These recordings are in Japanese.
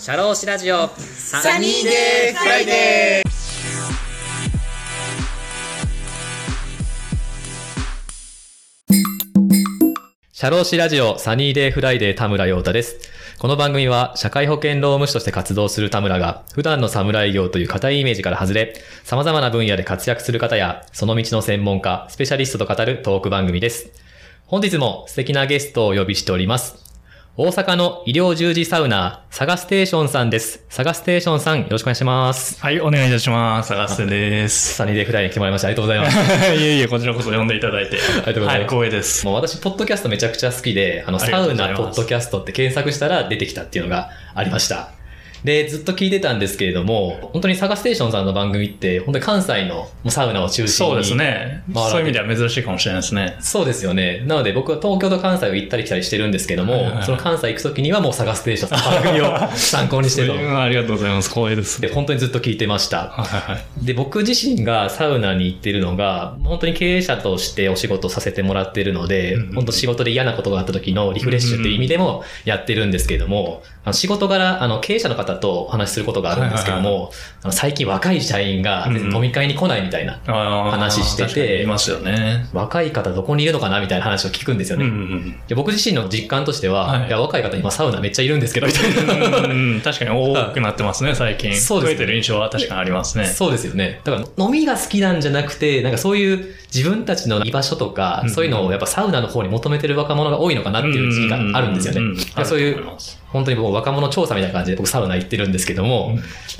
シャローシラジオサニーデーフライデーシャローシラジオサニーデーフライデー田村陽太です。この番組は社会保険労務士として活動する田村が普段の士業という固いイメージから外れ、様々な分野で活躍する方やその道の専門家、スペシャリストと語るトーク番組です。本日も素敵なゲストをお呼びしております。大阪の医療従事サウナー、サガステーションさんです。サガステーションさん、よろしくお願いします。はい、お願いいたします。サガステです。サニーデーフライデーに来てもらいました。ありがとうございます。いえいえ、こちらこそ呼んでいただいて。ありがとうございますはい、光栄です。もう私、ポッドキャストめちゃくちゃ好きで、あの、サウナポッドキャストって検索したら出てきたっていうのがありました。で、ずっと聞いてたんですけれども、本当にサガステーションさんの番組って、本当に関西のもうサウナを中心に。そうです。ね。そういう意味では珍しいかもしれないですね。そうですよね。なので僕は東京と関西を行ったり来たりしてるんですけども、はいはいはいその関西行くときにはもうサガステーションさんの番組を 参考にしてるありがとうございます。光栄です。で、本当にずっと聞いてました。はいはいはい。で、僕自身がサウナに行ってるのが、本当に経営者としてお仕事させてもらってるので、うんうん本当仕事で嫌なことがあった時のリフレッシュっていう意味でもやってるんですけれども、あの仕事柄、あの、経営者の方とお話しすることがあるんですけども、最近若い社員が飲み会に来ないみたいな、話してて確かにいますよね。若い方どこにいるのかなみたいな話を聞くんですよね。んで僕自身の実感としては、はいい、や若い方今サウナめっちゃいるんですけど、みたいな。確かに多くなってますね、最近。そうですね増えてる印象は確かにありますね。そうですよね。だから飲みが好きなんじゃなくて、なんかそういう自分たちの居場所とか、うんそういうのをやっぱサウナの方に求めてる若者が多いのかなっていう時期があるんですよね。そういう本当に僕若者調査みたいな感じで僕サウナ行ってるんですけども、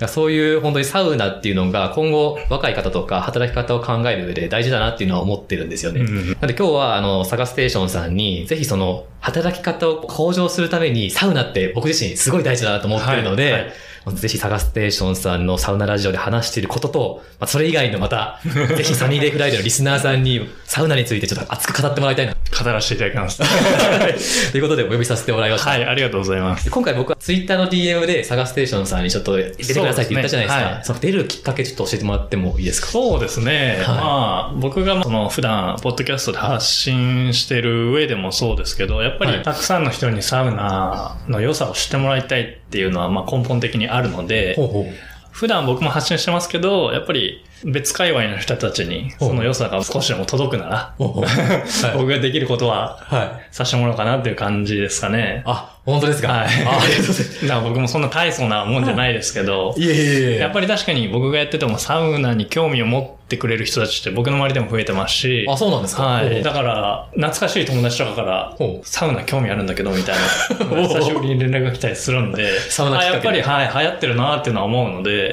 そういう本当にサウナっていうのが今後若い方とか働き方を考える上で大事だなっていうのは思ってるんですよね。うんうんなので今日はあの、サガステーションさんにぜひその働き方を向上するためにサウナって僕自身すごい大事だなと思ってるので、はい。はいぜひサガステーションさんのサウナラジオで話していることと、まあ、それ以外のまた、ぜひサニーデイフライデーのリスナーさんにサウナについてちょっと熱く語ってもらいたいな。語らせていただきます。ということでお呼びさせてもらいました。はい、ありがとうございます。で今回僕はツイッターの DM でサガステーションさんにちょっと出てくださいって言ったじゃないですか。そねはいの出るきっかけちょっと教えてもらってもいいですか？そうですね。はいまあ、僕がその普段、ポッドキャストで発信してる上でもそうですけど、やっぱはいりたくさんの人にサウナの良さを知ってもらいたいっていうのは、まあ根本的にあるので、ほうほう。普段僕も発信してますけど、やっぱり別界隈の人たちにその良さが少しでも届くなら。僕ができることははい。させてもらおうかなっていう感じですかね。あ、本当ですか？はい。あありがとうございます。だから僕もそんな大層なもんじゃないですけど、いえいえいえ。やっぱり確かに僕がやっててもサウナに興味を持ってくれる人たちって僕の周りでも増えてますし、あ、そうなんですか？はい。だから、懐かしい友達とかからサウナ興味あるんだけど、みたいな、久しぶりに連絡が来たりするんで、サウナやっぱり、はい、流行ってるなっていうのは思うので、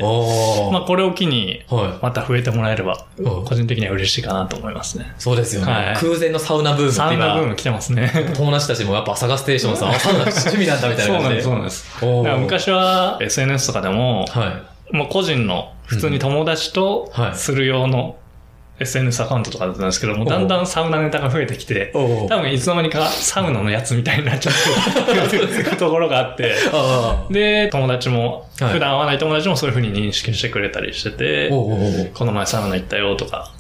まあ、これを機に、はい。また増えてもらえれば、うん個人的には嬉しいかなと思いますね。そうですよね。はい空前のサウナブームってサウナブー今、ム来てますね。友達たちもやっぱサガステーションさん、あサウナ趣味なんだみたいな感じで。そうなんです、そうなんです。昔は SNS とかでも、はもう個人の普通に友達とはいする用の SNS アカウントとかだったんですけども、だんだんサウナネタが増えてきて、多分いつの間にかサウナのやつみたいになっちゃって るところがあって、あで、友達も、はい。普段会わない友達もそういう風に認識してくれたりしてあ。て、この前サウナ行ったよとか、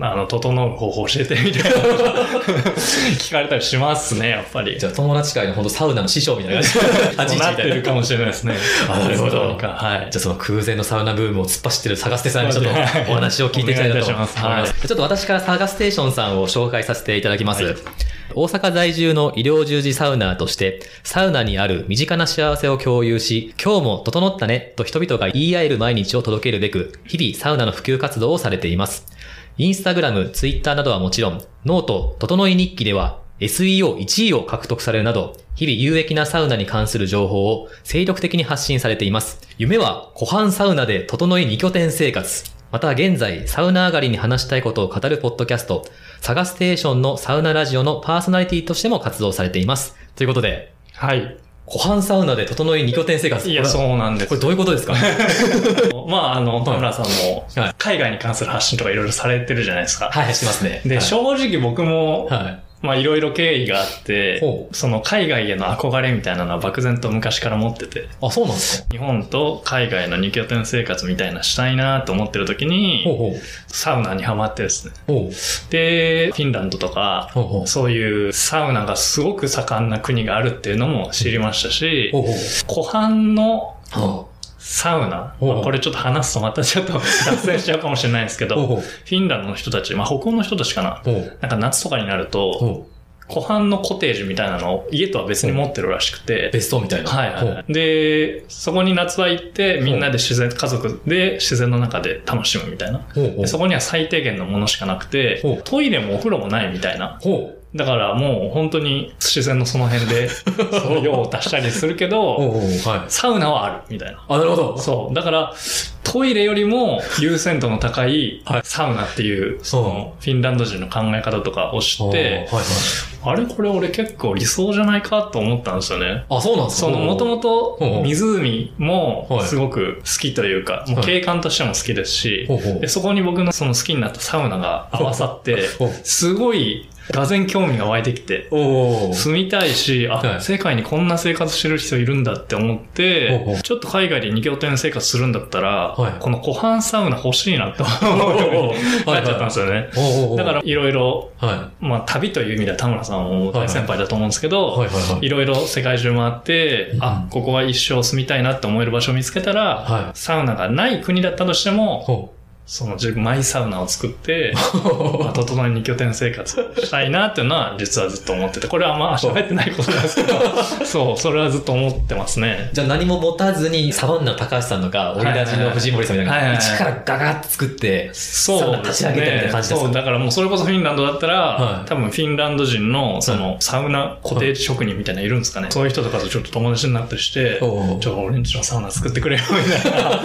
あの、整う方法教えてみたいな 聞かれたりしますね、やっぱり。じゃあ友達会の本当サウナの師匠みたいな感じ。そう立ち位置なったてるかもしれないですね。あなるほど。はい。じゃあその空前のサウナブームを突っ走ってるサガステさんにちょっとはい。お話を聞いていきたいなと。お願いますはいはいちょっと私からサガステーションさんを紹介させていただきます。はい大阪在住の医療従事サウナーとして、サウナにある身近な幸せを共有し、今日も整ったねと人々が言い合える毎日を届けるべく、日々サウナの普及活動をされています。インスタグラム、ツイッターなどはもちろん、ノート、整い日記では SEO1 位を獲得されるなど、日々有益なサウナに関する情報を精力的に発信されています。夢は湖畔サウナで整い2拠点生活。また現在、サウナ上がりに話したいことを語るポッドキャスト、サガステーションのサウナラジオのパーソナリティとしても活動されています。ということで、はい。湖畔サウナで整い2拠点生活。いや、そうなんですこれ。どういうことですか？まあ、あの、田村さんもはい、海外に関する発信とかいろいろされてるじゃないですか。はい、してますね。で、はい正直僕も、はい。まあいろいろ経緯があってほ、その海外への憧れみたいなのは漠然と昔から持ってて、あ、そうなんですか？日本と海外の二拠点生活みたいなしたいなと思ってる時ほうに、ほう。サウナにハマってですね。で、フィンランドとか、ほうほう。そういうサウナがすごく盛んな国があるっていうのも知りましたしほ、うほう。湖畔のはサウナ、まあこれちょっと話すとまたちょっと脱線しちゃうかもしれないですけど。フィンランドの人たち、まあ北欧の人たちかな？なんか夏とかになると。湖畔のコテージみたいなのを家とは別に持ってるらしくて、別荘みたいな。はいはいはい。で、そこに夏は行って、みんなで自然、家族で自然の中で楽しむみたいな。そこには最低限のものしかなくてトイレもお風呂もないみたいな。だからもう本当に自然のその辺で、その用を足したりするけど、ほうほう。はい。サウナはあるみたいな。あ、なるほど。そう。だから、トイレよりも優先度の高いはいサウナっていう、そのフィンランド人の考え方とかを知っはいて、はい。あれこれ俺結構理想じゃないかと思ったんですよね。あ、そうなんですか？その、もともと湖もはいすごく好きというか、もう景観としても好きですしそこに僕のその好きになったサウナが合わさって すごい、がぜ興味が湧いてきて。住みたいし、あ、はい。世界にこんな生活してる人いるんだって思って、ちょっと海外で二拠点生活するんだったら、はい。この湖畔サウナ欲しいなって思うようになっちゃったんですよね。だから、いろいろ、はまあ、旅という意味では田村さんも大先輩だと思うんですけど、い。ろいろ世界中回って、うん。あ、ここは一生住みたいなって思える場所を見つけたら、はい。サウナがない国だったとしても、ほその自分マイサウナを作って、う。まあ、整い二拠点生活をしたいなっていうのは実はずっと思ってて、これはまあ喋ってないことなんですけど、そう、それはずっと思ってますね。じゃあ何も持たずにサバンナの高橋さんとか、オリラジの藤森さんみたいな、はいはいはい一からガガッと作って、そう立ち上げたみたいな感じですか？そう、だからもうそれこそフィンランドだったら、はい多分フィンランド人のそのサウナ固定職人みたいなのいるんですかね。そういう人とかとちょっと友達になったりして、ちょ、俺んちのサウナ作ってくれよ、みたいな。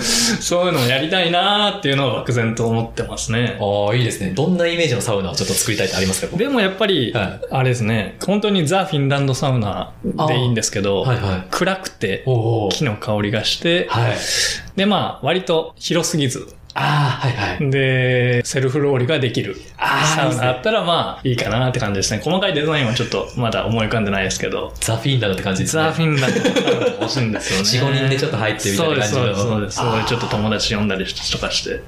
そういうのをやりたいなーっていうのを漠然と思ってますね。ああ、いいですね。どんなイメージのサウナをちょっと作りたいってありますかでもやっぱり、はいあれですね、本当にザ・フィンランドサウナでいいんですけど、はいはい。暗くて。木の香りがして、はい。で、まあ、割と広すぎず、ああ、はいはい。で、セルフロールができるサウナだったらまあいいかなって感じですね。細かいデザインはちょっとまだ思い浮かんでないですけど、ザ・フィンランドって感じですね。ザ・フィンランド欲しいんですよね。4 5人でちょっと入ってみたいな感じのそうです、そうです。そうです。ちょっと友達呼んだりとかして。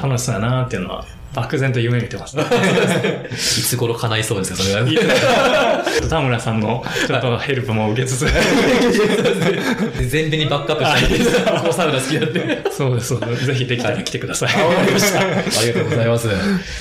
楽しそうだなっていうのは、漠然と夢見てますね。いつ頃叶いそうですか、それは。田村さんのちょっとヘルプも受けつつ、全面にバックアップしたい。僕もサウナ好きなんで。そうです、そうです。ぜひできたら来てください。わかりました。ありがとうございます。じゃ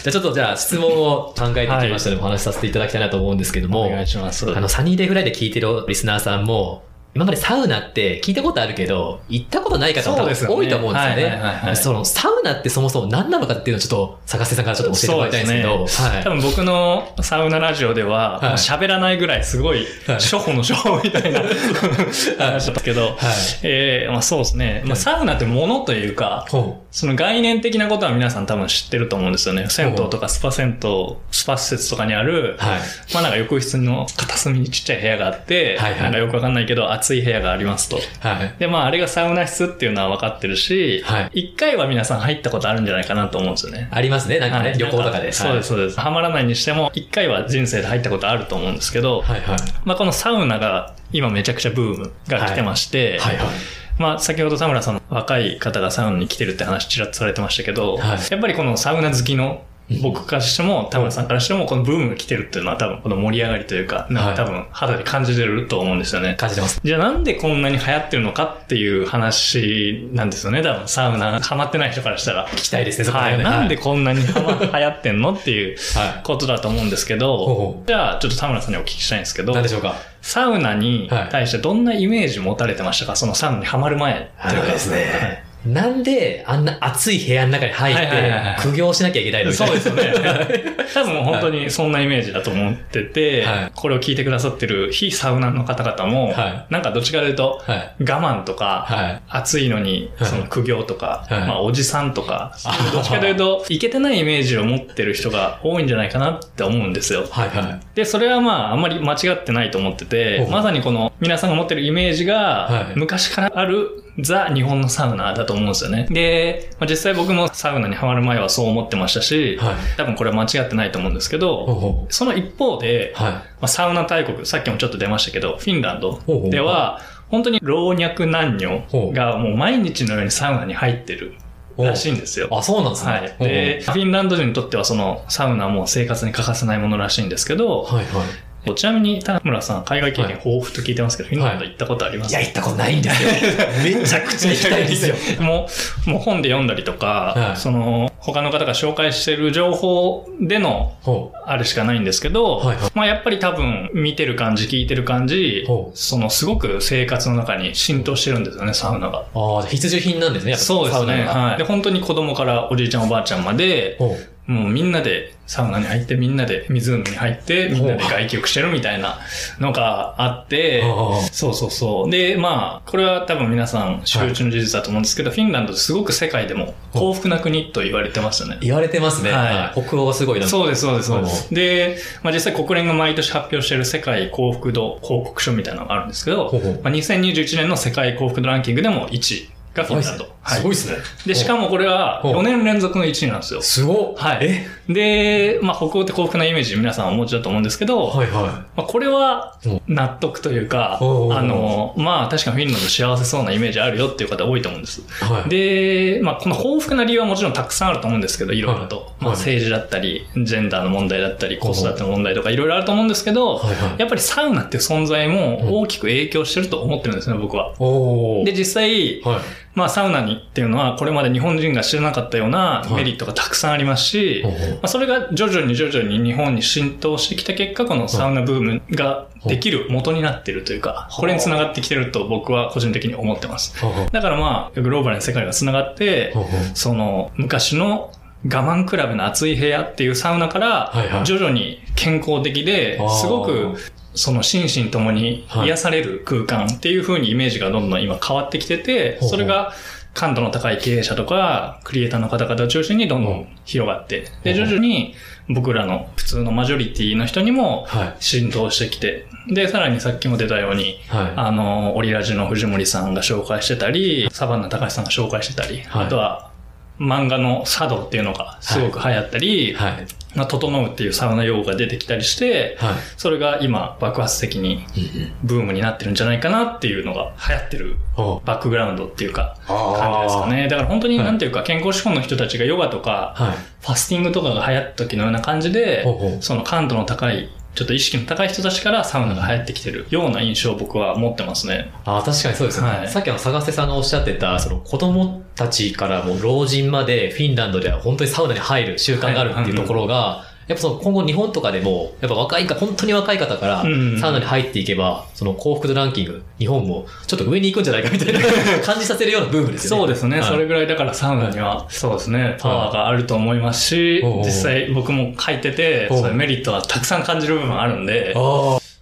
あちょっとじゃあ質問を考えてきましたので、お話しさせていただきたいなと思うんですけども、お願いします。あの、サニーデイフライで聞いてるリスナーさんも、今までサウナって聞いたことあるけど、行ったことない方もそうですよね。多いと思うんですよはいはいはいはね。い。その、サウナってそもそも何なのかっていうのをちょっと、坂瀬さんからちょっと教えてもらいたいんですけど、はい。多分僕のサウナラジオでは、はい。らないぐらいすごい、はい。初歩の初歩みたいな話だったけど、はい。えーまあそうですね。まあサウナってものというか、ほその概念的なことは皆さん多分知ってると思うんですよね。銭湯とかスパ銭湯、スパ施設とかにある。まあなんか浴室の片隅にちっちゃい部屋があって、はいはい。なんかよくわかんないけど暑い部屋がありますと。はい。で、まああれがサウナ室っていうのは分かってるし、はい一回は皆さん入ったことあるんじゃないかなと思うんですよね。ありますね、なんかね、はい旅行とかで。そうです、そうです。ハマらないにしても、一回は人生で入ったことあると思うんですけど、はい。はいはい。まあこのサウナが今めちゃくちゃブームが来てまして、はいはい。まあ先ほど田村さんの若い方がサウナに来てるって話ちらっとされてましたけど、はいやっぱりこのサウナ好きの僕からしても、田村さんからしても、このブームが来てるっていうのは多分この盛り上がりというか、なんか多分肌で感じてると思うんですよね。感じてます。じゃあなんでこんなに流行ってるのかっていう話なんですよね。多分サウナハマってない人からしたら。聞きたいですね、そこはい。なんでこんなに流行ってんのっていうはことだと思うんですけほうどほ、じゃあちょっと田村さんにお聞きしたいんですけい。ど何、でしょうか？サウナに対してどんなイメージ持たれてましたか？そのサウナにハマる前というかですね。なんであんな暑い部屋の中に入って苦行しなきゃいけないのみたいそうな。ですよね。多分本当にそんなイメージだと思ってて、はいこれを聞いてくださってる非サウナの方々も、はなんかどっちかというと、はい。我慢とか、はい。暑いのに、はいその苦行とか、はいまあおじさんとか、あどっちかというと、いけてないイメージを持ってる人が多いんじゃないかなって思うんですよ。はいはい。で、それはまあ、あんまり間違ってないと思っててまさにこの皆さんが持ってるイメージがは、い昔からあるザ日本のサウナだと思うんですよね。で、まあ、実際僕もサウナにハマる前はそう思ってましたし、はい。多分これは間違ってないと思うんですけど、ほうほその一方で、う。はい。まあ、サウナ大国、さっきもちょっと出ましたけど、フィンランドでは、本当に老若男女がもう毎日のようにサウナに入ってるらしいんですよ。あ、そうなんですね。はい。で、フィンランド人にとってはそのサウナも生活に欠かせないものらしいんですけど、はいはい。ちなみに田村さん、海外経験はい豊富と聞いてますけど、フィンランド行ったことあります？いや、行ったことないんですよ。めちゃくちゃ 行きたいんですよ。もう、もう本で読んだりとか、はいその、他の方が紹介してる情報での、ほあれしかないんですけど、はいはいまあやっぱり多分見てる感じ、聞いてる感じそのすごく生活の中に浸透してるんですよね、サウナが。う。ああ、必需品なんですね、やっぱそうですね。サウナが。はい。で、本当に子供からおじいちゃんおばあちゃんまで。もうみんなでサウナに入って、みんなで湖に入って、みんなで外気浴してるみたいなのがあって、あそうそうそう。で、まあ、これは多分皆さん周知の事実だと思うんですけど、フィンランドすごく世界でも幸福な国と言われてますよね。言われてますね。はいはい。北欧がすごいな。そうです、そうです、そうです。で、まあ実際国連が毎年発表している世界幸福度報告書みたいなのがあるんですけど、まあ、2021年の世界幸福度ランキングでも1位がフィンランド。すごいですね。で、しかもこれはほう4年連続の1位なんですよ。すごっはいえ？で、まあ北欧って幸福なイメージ皆さんお持ちだと思うんですけど、はいはまあ、これはうん納得というか、おうおうおうあの、まあ確かにフィンランド幸せそうなイメージあるよっていう方多いと思うんです。い。はい。で、まあこの幸福な理由はもちろんたくさんあると思うんですけど、いろいろと。はいまあ政治だったり、ジェンダーの問題だったり、子育ての問題とかいろいろあると思うんですけど、はいはいやっぱりサウナっていう存在も大きく影響してると思ってるんですね、僕は。おーで、実際、はい。まあサウナにっていうのはこれまで日本人が知らなかったようなメリットがたくさんありますし、まあ、それが徐々に徐々に日本に浸透してきた結果、このサウナブームができる元になってるというか、これにつながってきてると僕は個人的に思ってます。だからまあ、グローバルな世界がつながってその昔の我慢クラブの熱い部屋っていうサウナから徐々に健康的ですごくその心身ともに癒される空間っていう風にイメージがどんどん今変わってきてて、それが感度の高い経営者とか、クリエイターの方々を中心にどんどん広がって、で、徐々に僕らの普通のマジョリティの人にもはい。浸透してきて、で、さらにさっきも出たように、はい。あの、オリラジの藤森さんが紹介してたり、サバンナ高橋さんが紹介してたり、はい。あとは、漫画の茶道っていうのがすごく流行ったり、はい。まあ、整うっていうサウナ用語が出てきたりして、はい。それが今爆発的にブームになってるんじゃないかなっていうのが流行ってるバックグラウンドっていうか、感じですかね。だから本当にはいなんていうか健康志向の人たちがヨガとか、はい。ファスティングとかが流行った時のような感じでその感度の高い、ちょっと意識の高い人たちからサウナが流行ってきてるような印象を僕は持ってますね。ああ、確かにそうですね。はいさっきの探せさんがおっしゃってた、その子供たちからもう老人までフィンランドでは本当にサウナに入る習慣があるっていうところが、やっぱその今後日本とかでも、やっぱ若いか、本当に若い方からうんサウナに入っていけば、その幸福度ランキング、日本もちょっと上に行くんじゃないかみたいな 感じさせるようなブームですよね。そうですね。はい。それぐらいだからサウナには、そうですね、パワーがあると思いますし実際僕も書いてて、そう。いうメリットはたくさん感じる部分あるんで、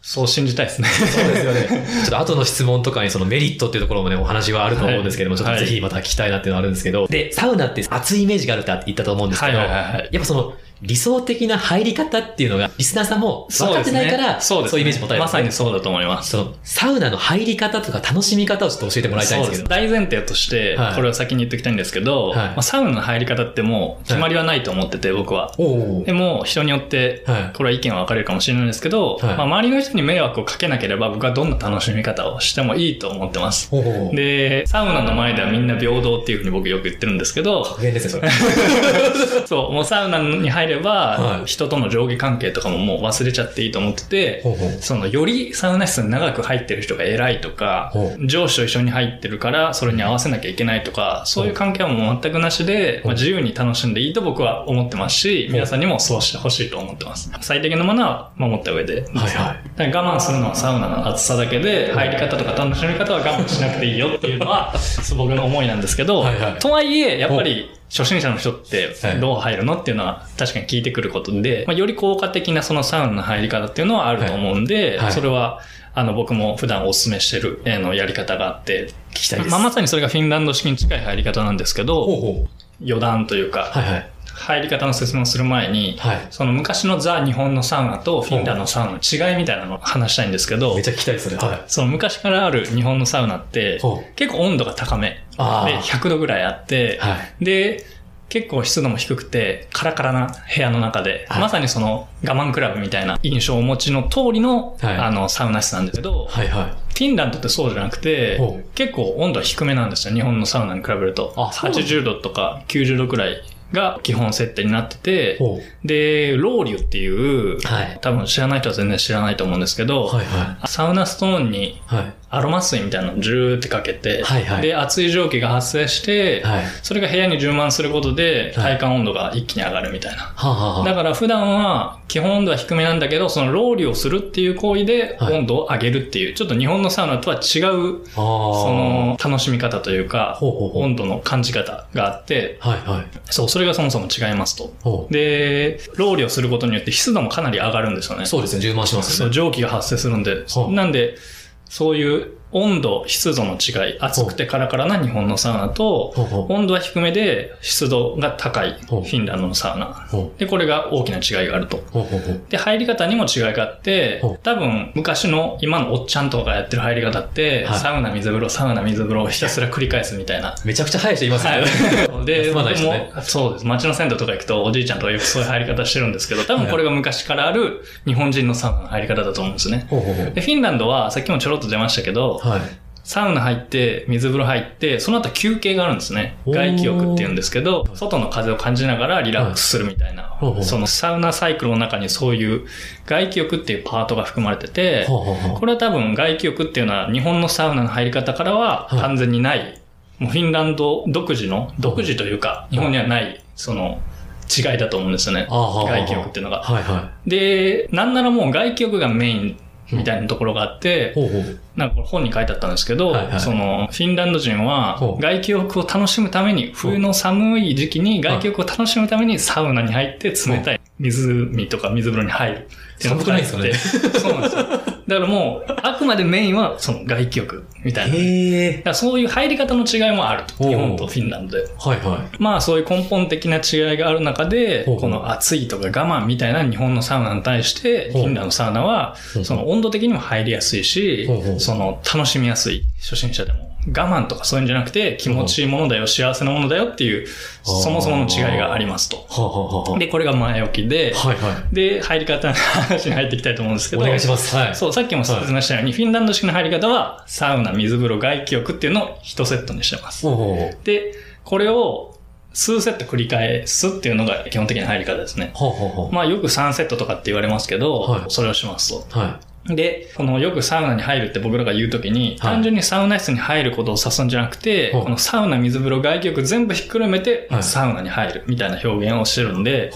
そう信じたいですね。そうですよね。ちょっと後の質問とかにそのメリットっていうところもね、お話はあると思うんですけども、はい。ちょっとぜひまた聞きたいなっていうのはあるんですけど、で、サウナって熱いイメージがあるって言ったと思うんですけど、はいはいはいはい。やっぱその理想的な入り方っていうのが、リスナーさんも分かってないから、そうね。いうイメージ持たれるんまさにそうだと思います。その、サウナの入り方とか楽しみ方をちょっと教えてもらいたいんですけど。大前提としてはい、これを先に言っておきたいんですけど、はいまあ、サウナの入り方ってもう決まりはないと思ってて、僕は。でも、人によってはい、これは意見は分かれるかもしれないですけど、はいまあ、周りの人に迷惑をかけなければ、僕はどんな楽しみ方をしてもいいと思ってます。で、サウナの前ではみんな平等っていうふうに僕よく言ってるんですけど、格言ですね、それ。そう、もうサウナに入れば、はい。人との上下関係とかももう忘れちゃっていいと思ってて、その、よりサウナ室に長く入ってる人が偉いとかほ、上司と一緒に入ってるから、それに合わせなきゃいけないとか、そういう関係はもう全くなしで、まあ、自由に楽しんでいいと僕は思ってますし、皆さんにもそうしてほしいと思ってます。最低限のものは守った上で。はいはい。だから我慢するのはサウナの暑さだけで、入り方とか楽しみ方は我慢しなくていいよっていうのは、僕の思いなんですけど、はいはい。とはいえ、やっぱり、初心者の人ってはいどう入るのっていうのは確かに聞いてくることで、まあ、より効果的なそのサウナの入り方っていうのはあると思うんで、はいそれは、あの、僕も普段お勧めしてる、えーのやり方があって、聞きたいです。まあ、まさにそれがフィンランド式に近い入り方なんですけど。余談というか、はいはい。入り方の説明をする前に、はい。その昔のザ・日本のサウナとフィンランドのサウナの違いみたいなのを話したいんですけどめっ、ちゃ聞きたいですね。はい。その昔からある日本のサウナって結構温度が高め。で、あー100度ぐらいあって、はい。で、結構湿度も低くて、カラカラな部屋の中で、はいまさにその我慢クラブみたいな印象をお持ちの通りの、はいあの、サウナ室なんですけど、はいはい。フィンランドってそうじゃなくて結構温度は低めなんですよ、日本のサウナに比べると。あそうなんだ80度とか90度くらいが基本設定になってて、ほで、ロウリュっていう、はい多分知らない人は全然知らないと思うんですけど、う。はいはサウナストーンにい。はい。アロマ水みたいなのをジューってかけて、はいはいで、熱い蒸気が発生して、はい。それが部屋に充満することで、はい体感温度が一気に上がるみたいな。はあ、はあはあ、だから普段は基本温度は低めなんだけど、そのロウリュをするっていう行為ではい温度を上げるっていう、ちょっと日本のサウナとは違う、その楽しみ方というか、ほうほうほう温度の感じ方があって、はいはい。そう、それがそもそも違いますと。で、ロウリュをすることによって湿度もかなり上がるんですよね。そうですね、充満しますそう。蒸気が発生するんでなんで、そういう温度、湿度の違い、暑くてカラカラな日本のサウナと、温度は低めで湿度が高いフィンランドのサウナ。で、これが大きな違いがあると。で、入り方にも違いがあって多分昔の今のおっちゃんとかがやってる入り方って、はいサウナ水風呂、サウナ水風呂をひたすら繰り返すみたいな。めちゃくちゃ早い人いますよね。はい。で、僕も、そうです。街の銭湯とか行くと、おじいちゃんとかよくそういう入り方してるんですけど、多分これが昔からある日本人のサウナの入り方だと思うんですね。で、フィンランドは、さっきもちょろっと出ましたけど、はい。サウナ入って、水風呂入って、その後休憩があるんですね。外気浴って言うんですけど、外の風を感じながらリラックスするみたいな。ほうほう。そのサウナサイクルの中にそういう外気浴っていうパートが含まれてて、これは多分外気浴っていうのは日本のサウナの入り方からははい。完全にない、もうフィンランド独自の、独自というか、日本にはない、その違いだと思うんですよね。外気浴っていうのが。はいはで、なんならもう外気浴がメインみたいなところがあって。なんか本に書いてあったんですけど、その、フィンランド人は外気浴を楽しむために、冬の寒い時期に外気浴を楽しむためにサウナに入って冷たい湖とか水風呂に入るっていうのが書いてあって。そうなんですよ。だからもう、あくまでメインはその外気浴みたいな。そういう入り方の違いもあると。日本とフィンランドで。はいはまあそういう根本的な違いがある中で、この暑いとか我慢みたいな日本のサウナに対して、フィンランドのサウナはその温度的にも入りやすいしその楽しみやすい、初心者でも。我慢とかそういうんじゃなくて、気持ちいいものだよ、幸せなものだよっていう、そもそもの違いがありますと。で、これが前置きで、はいはい。で、入り方の話に入っていきたいと思うんですけど、お願いします。はい。そう、さっきも説明したように、フィンランド式の入り方は、サウナ、水風呂、外気浴っていうのを一セットにしてます。で、これを数セット繰り返すっていうのが基本的な入り方ですね。まあよく3セットとかって言われますけど、はいそれをしますと。はで、このよくサウナに入るって僕らが言うときに、はい単純にサウナ室に入ることを指すんじゃなくて、このサウナ、水風呂、外気浴全部ひっくるめて、はいサウナに入るみたいな表現をしてるんで。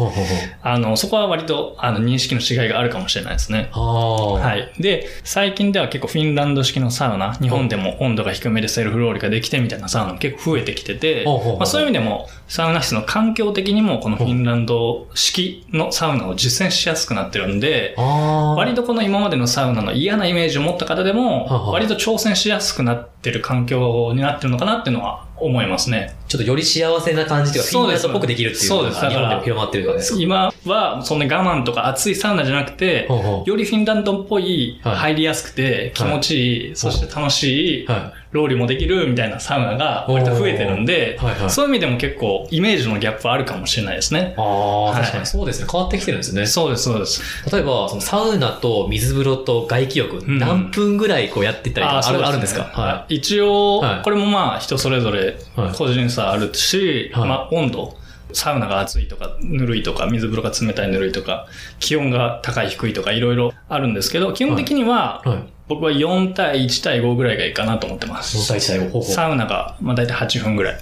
あの、そこは割とあの認識の違いがあるかもしれないですね。はいい。で、最近では結構フィンランド式のサウナ、日本でも温度が低めでセルフロールができてみたいなサウナも結構増えてきてて、まあ、そういう意味でもサウナ室の環境的にもこのフィンランド式のサウナを実践しやすくなってるんで。割とこの今までのサウナの嫌なイメージを持った方でも割と挑戦しやすくなってる環境になってるのかなっていうのは思いますね。ちょっとより幸せな感じというか、フィそうですンランドっぽくできるっていうのが日本でも広まってるからです。今はそんな我慢とか熱いサウナじゃなくて、よりフィンランドっぽい、はい入りやすくて気持ちいい、そして楽しい、はロウリュもできるみたいなサウナが割と増えてるんで、そういう意味でも結構イメージのギャップはあるかもしれないですねい。。ああ、はい確かにそうですね。変わってきてるんですね。そうです、そうです。例えば、そのサウナと水風呂と外気浴、ん何分ぐらいこうやっていったりとかある,、んですか？は一応、はいこれもまあ人それぞれはい個人差あるし、はいまあ温度、サウナが暑いとか、ぬるいとか、水風呂が冷たいぬるいとか、気温が高い低いとかいろいろあるんですけど、基本的には。僕は4対1対5ぐらいがいいかなと思ってます。4対1対5。ほうほう。サウナが、まあ大体8分ぐらい。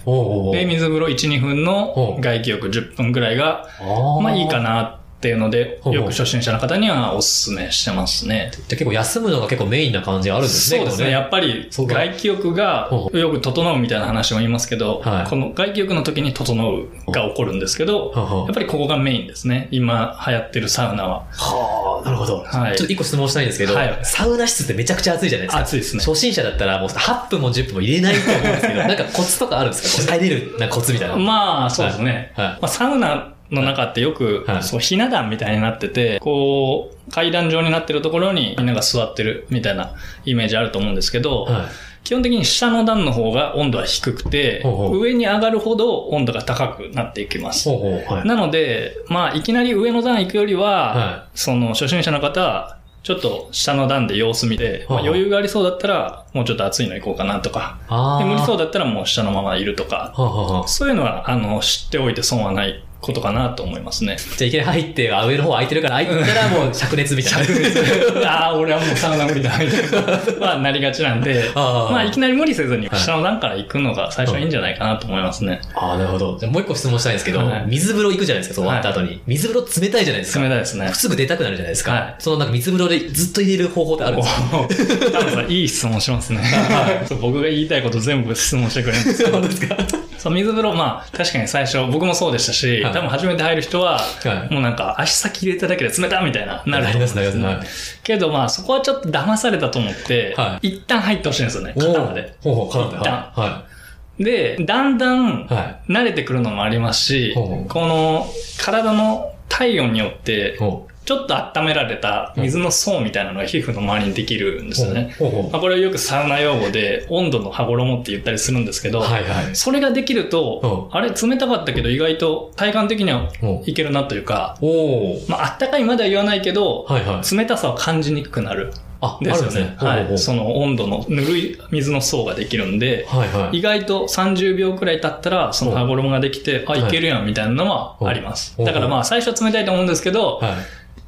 で、水風呂1、2分の外気浴10分ぐらいが、まあいいかなっていうので、よく初心者の方にはお勧めしてますね。じゃあ結構休むのが結構メインな感じがあるんですね。そうですね。やっぱり外気浴がよく整うみたいな話も言いますけど、はいこの外気浴の時に整うが起こるんですけど、やっぱりここがメインですね。今流行ってるサウナは。はあ、なるほど。はいちょっと一個質問したいんですけど、はいサウナ室ってめちゃくちゃ暑いじゃないですか。暑いですね。初心者だったらもう8分も10分も入れないと思うんですけど、なんかコツとかあるんですか？入れるなコツみたいな。まあ、そうですね。はい。まあ、サウナの中ってよく、はいそう、ひな壇みたいになってて、こう、階段状になってるところにみんなが座ってるみたいなイメージあると思うんですけど、はい。基本的に下の段の方が温度は低くて、ほうほう上に上がるほど温度が高くなっていきます。ほうほう。はい。なので、まあ、いきなり上の段行くよりは、はその初心者の方は、ちょっと下の段で様子見て、まあはあ余裕がありそうだったら、もうちょっと暑いの行こうかなとか。で無理そうだ。だったらもう下のままいるとか、そういうのは、あの、知っておいて損はないことかなと思いますね。じゃあいきなり入って、あ、上の方空いてるから入ったらもう灼熱みたいな。ああ、俺はもうサウナ無理だ、みたいな、まあ、なりがちなんで、ああまあ、いきなり無理せずにはい下の段から行くのが最初はいいんじゃないかなと思いますね。ああ、なるほど。じゃあもう一個質問したいんですけど、はい水風呂行くじゃないですか、そう終わった後に。水風呂冷たいじゃないですか。冷たいですね。すぐ出たくなるじゃないですか。はいそのなんか水風呂でずっと入れる方法ってあるんですか？いい質問しますね。そう僕が言いたいこと全部質問してくれるんですけど。ですか？そう、水風呂、まあ、確かに最初、僕もそうでしたし、はい。多分初めて入る人は、はい。もうなんか、足先入れただけで冷たみたいな、なると思うんですなりますなりねます。けど、まあ、そこはちょっと騙されたと思って、は一旦入ってほしいんですよね、肩まで。ほうほう、肩まで。一旦。はで、だんだんい。、は慣れてくるのもありますし、ほうほう。この、体の体温によってい。、ほちょっと温められた水の層みたいなのが皮膚の周りにできるんですよね。まあ、これはよくサウナ用語で温度の羽衣って言ったりするんですけど、う。はいはい。それができると、あれ冷たかったけど意外と体感的にはほいけるなというか。まああったかいまでは言わないけど、はいはい。冷たさを感じにくくなるあ、んですよね。はい。その温度のぬるい水の層ができるんで、はいはい。意外と30秒くらい経ったら、その羽衣ができて、あ、はいいけるやんみたいなのはあります。だからまあ最初は冷たいと思うんですけど、はい。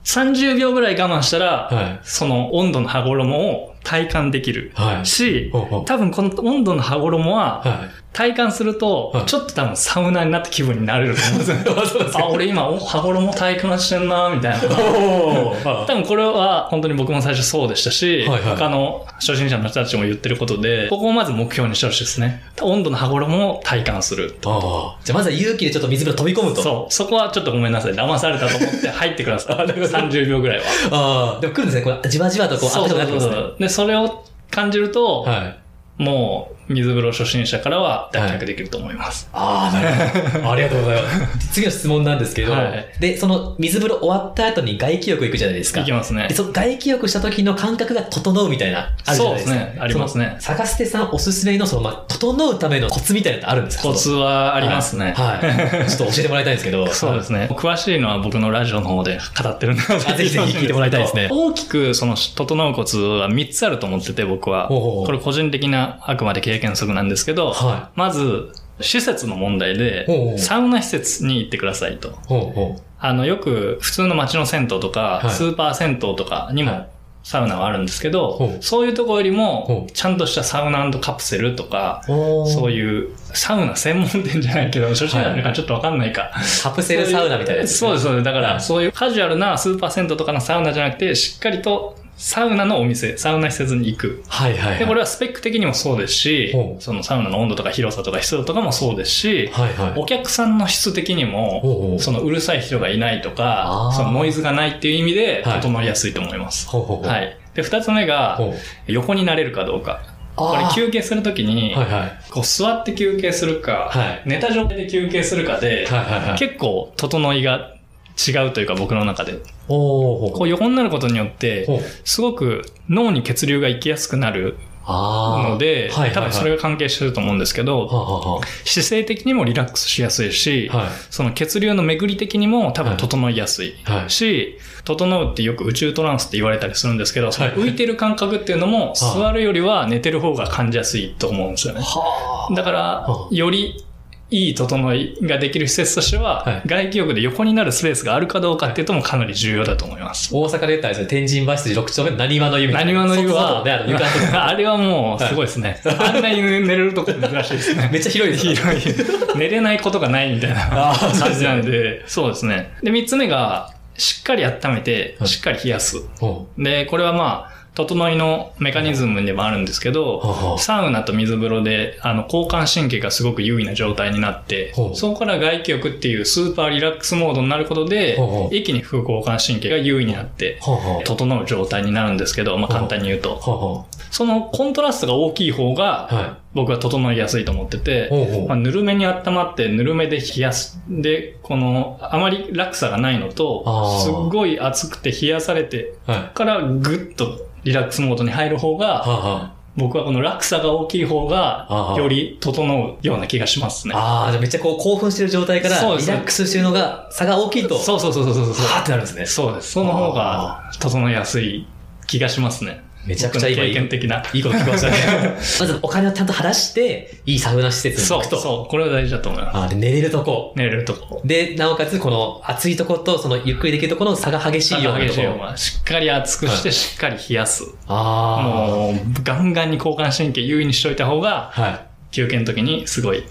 30秒ぐらい我慢したら、はい。その温度の羽衣を体感できるはい。し、ほうほう多分この温度の羽衣ははい。体感するとはい、ちょっと多分サウナーになった気分になれると思うんですよ。そうですあ、俺今、お羽衣体感してんな、みたいな。多分これは本当に僕も最初そうでしたし、はいはい他の初心者の人たちも言ってることで、ここをまず目標にしてほしいですね。温度の羽衣を体感する。じゃあまずは勇気でちょっと水風呂飛び込むと。そう。そこはちょっとごめんなさい。騙されたと思って入ってください。30秒ぐらいは。ああ。でも来るんですね。これ、じわじわとこう、そうそう温かくなってますね。そう。で、それを感じると、はい。もう水風呂初心者からは脱却できると思います。ああ、なるほど。ありがとうございます。次の質問なんですけど、はいで、その水風呂終わった後に外気浴行くじゃないですか。いきますねで、。その外気浴した時の感覚が整うみたいな、あるじゃないですか。そうですねありますねその坂捨てさんおすすめの、その、まあ、整うためのコツみたいなのってあるんですか？コツはありますね。はい。はいちょっと教えてもらいたいんですけど。そうですね。詳しいのは僕のラジオの方で語ってるんで、ぜひぜひ聞いてもらいたいですね 大きくその、整うコツは3つあると思ってて、僕は。ほうほうほうこれ個人的なあくまで経験則なんですけど、はまず、施設の問題でサウナ施設に行ってくださいと。ほうほう。あの、よく普通の街の銭湯とか、はい。スーパー銭湯とかにもはい。サウナはあるんですけど、ほう。そういうところよりほもう、ちゃんとしたサウナカプセルとか、そういうサウナ専門店じゃないけど、初心者のかちょっとわかんないか。カプセルサウナみたいなやつ、そうです、そうです。だから、はいそういうカジュアルなスーパー銭湯とかのサウナじゃなくて、しっかりとサウナのお店、サウナ施設に行く。はいはいはい。で、これはスペック的にもそうですしそのサウナの温度とか広さとか湿度とかもそうですし、はいはい。お客さんの質的にほうも、ほうそのうるさい人がいないとあかー、そのノイズがないっていう意味ではい整いやすいと思います。ほうほうほう。。はいい。で、二つ目が横になれるかどうか。これ休憩するときに、はいはい。こう座って休憩するか、はい寝た状態で休憩するかで、はいはいはい。結構整いが違うというか僕の中で。こう横になることによってすごく脳に血流が行きやすくなるので、多分それが関係してると思うんですけど、姿勢的にもリラックスしやすいし。その血流の巡り的にも多分整いやすいはい。し、整うってよく宇宙トランスって言われたりするんですけど、浮いてる感覚っていうのも座るよりは寝てる方が感じやすいと思うんですよね。はだからは、よりいい整いができる施設としては、はい外気浴で横になるスペースがあるかどうかっていうともかなり重要だと思います。大阪で言ったらですね、天神橋筋6丁目の何話の湯みたいな。何話の湯は、外ね、あ あれはもうすごいですね。あんなに寝れるとこ珍しいですね。めっちゃ広いですね。広い。寝れないことがないみたいな感じなんで、そうですね。で、三つ目が、しっかり温めては、いしっかり冷やす。ほで、これはまあ、整いのメカニズムでもあるんですけど、サウナと水風呂で、あの、交感神経がすごく優位な状態になってそこから外気浴っていうスーパーリラックスモードになることで一気に副交感神経が優位になって、整う状態になるんですけど、まあ簡単に言うと。そのコントラストが大きい方が、僕は整いやすいと思っててまあ、ぬるめに温まって、ぬるめで冷やす。で、この、あまり落差がないのとすっごい熱くて冷やされてはい。からぐっとリラックスモードに入る方が、はあは僕はこの落差が大きい方がより整うような気がしますね。ああ、じゃあめっちゃこう興奮してる状態から、リラックスしてるのが、差が大きいと、そうそうそうそうそうそう。はーってなるんですね。そうです。その方が整いやすい気がしますね。めちゃくちゃいい経験的な。いいこと聞きましたね。まずお金をちゃんと払して、いいサウナ施設にそう行くと。そう。これは大事だと思います。あーで寝れるとこ。寝れるとこ。で、なおかつ、この暑いとこと、そのゆっくりできるところの差が激しいようなところ。激しいようなしっかり熱くして、しっかり冷やす。あもう、ガンガンに交感神経優位にしといた方が、あ。はい。休憩の時にすごい、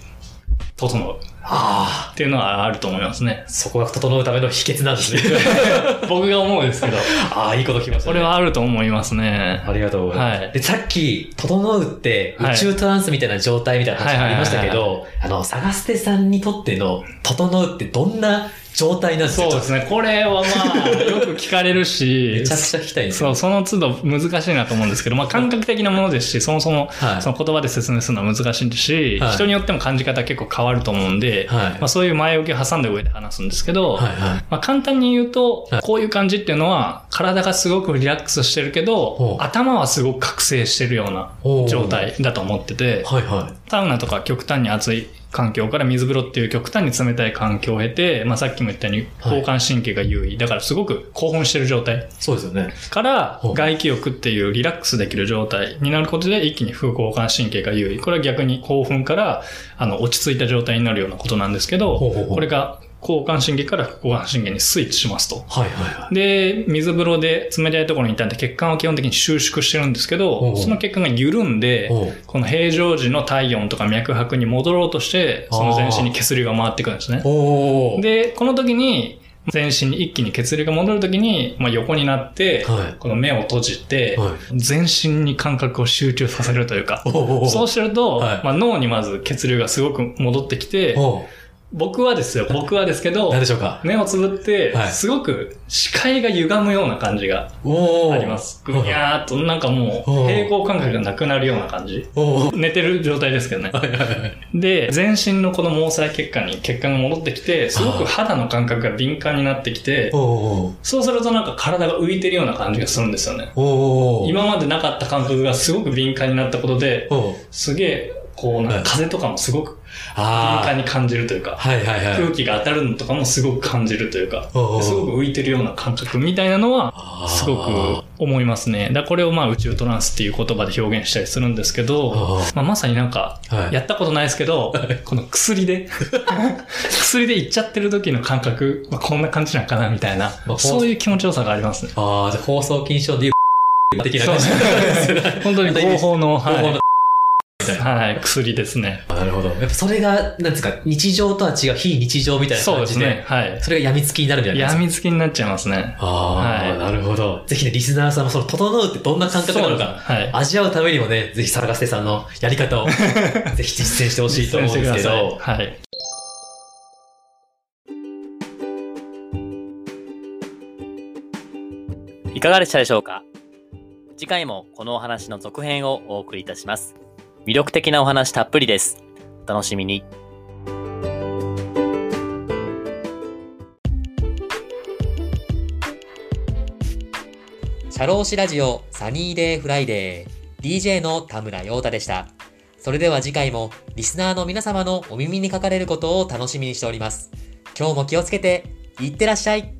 整う。ああ。っていうのはあると思いますね。そこが整うための秘訣なんですね。僕が思うんですけど、ああ、いいこと聞きましたね。これはあると思いますね。ありがとうございます。はいで、さっき、整うってはい宇宙トランスみたいな状態みたいな話ありましたけど、あの、探すてさんにとっての整うってどんな状態なんですかそうですね。これはまあ、よく聞かれるし、めちゃくちゃ聞きたいんですよ。そう、その都度難しいなと思うんですけど、まあ感覚的なものですし、そもそも、はい。その言葉で説明するのは難しいし、はい。人によっても感じ方結構変わると思うんで、はい。まあそういう前置きを挟んだ上で話すんですけど、はいはい。まあ簡単に言うと、はい。こういう感じっていうのは、体がすごくリラックスしてるけほどう、頭はすごく覚醒してるような状態だと思ってて、はいはサウナとか極端に暑い環境から水風呂っていう極端に冷たい環境を経て、まあさっきも言ったように交感神経が優位。だからすごく興奮してる状態い。そうですよね。から外気浴っていうリラックスできる状態になることで一気に副交感神経が優位。これは逆に興奮からあの落ち着いた状態になるようなことなんですけど、これが交感神経から副交感神経にスイッチしますと。はいはいはい。で、水風呂で冷たいところにいたんで血管は基本的に収縮してるんですけど、うその血管が緩んで、おう。この平常時の体温とか脈拍に戻ろうとして、その全身に血流が回っていくんですね。で、この時に、全身に一気に血流が戻る時に、まあ、横になって、はい。この目を閉じて、は全身に感覚を集中させるというか、おーそうすると、はい。まあ、脳にまず血流がすごく戻ってきて、おう僕はですよ、僕はですけど何、でしょうか？目をつぶってはい、すごく視界が歪むような感じがあります。ぐにゃーっと、なんかもう、平行感覚がなくなるような感じ。寝てる状態ですけどね。で、全身のこの毛細血管に血管が戻ってきて、すごく肌の感覚が敏感になってきて、そうするとなんか体が浮いてるような感じがするんですよね。今までなかった感覚がすごく敏感になったことで、すげえ、こう、なんはい。か風とかもすごく敏あ感に感じるというか、はいはいはい。空気が当たるのとかもすごく感じるというか、すごく浮いてるような感覚みたいなのは、すごく思いますね。だこれをまあ宇宙トランスっていう言葉で表現したりするんですけど、あまあ、まさになんか、はい。やったことないですけど、この薬で、薬でいっちゃってる時の感覚、まあ、こんな感じなんかなみたいなまあ、そういう気持ちよさがありますね。あー、じゃあ放送禁止用で言う的な感じ。本当に合法の、合法のはい、はい、薬ですね。なるほど。やっぱそれが、なんですか、日常とは違う非日常みたいなそう感じで。ですね。はい。それが病みつきになるみたいな感じ病みつきになっちゃいますね。ああ、はいなるほど。ぜひね、リスナーさんもその、整うってどんな感覚なのか、そうですはい。味わうためにもね、ぜひサラガステさんのやり方を、ぜひ実践してほしいと思うんですけど、はい。いかがでしたでしょうか？次回もこのお話の続編をお送りいたします。魅力的なお話たっぷりです。お楽しみに。シャローシラジオサニーデイフライデー DJ の田村陽太でした。それでは次回もリスナーの皆様のお耳にかかれることを楽しみにしております。今日も気をつけて、いってらっしゃい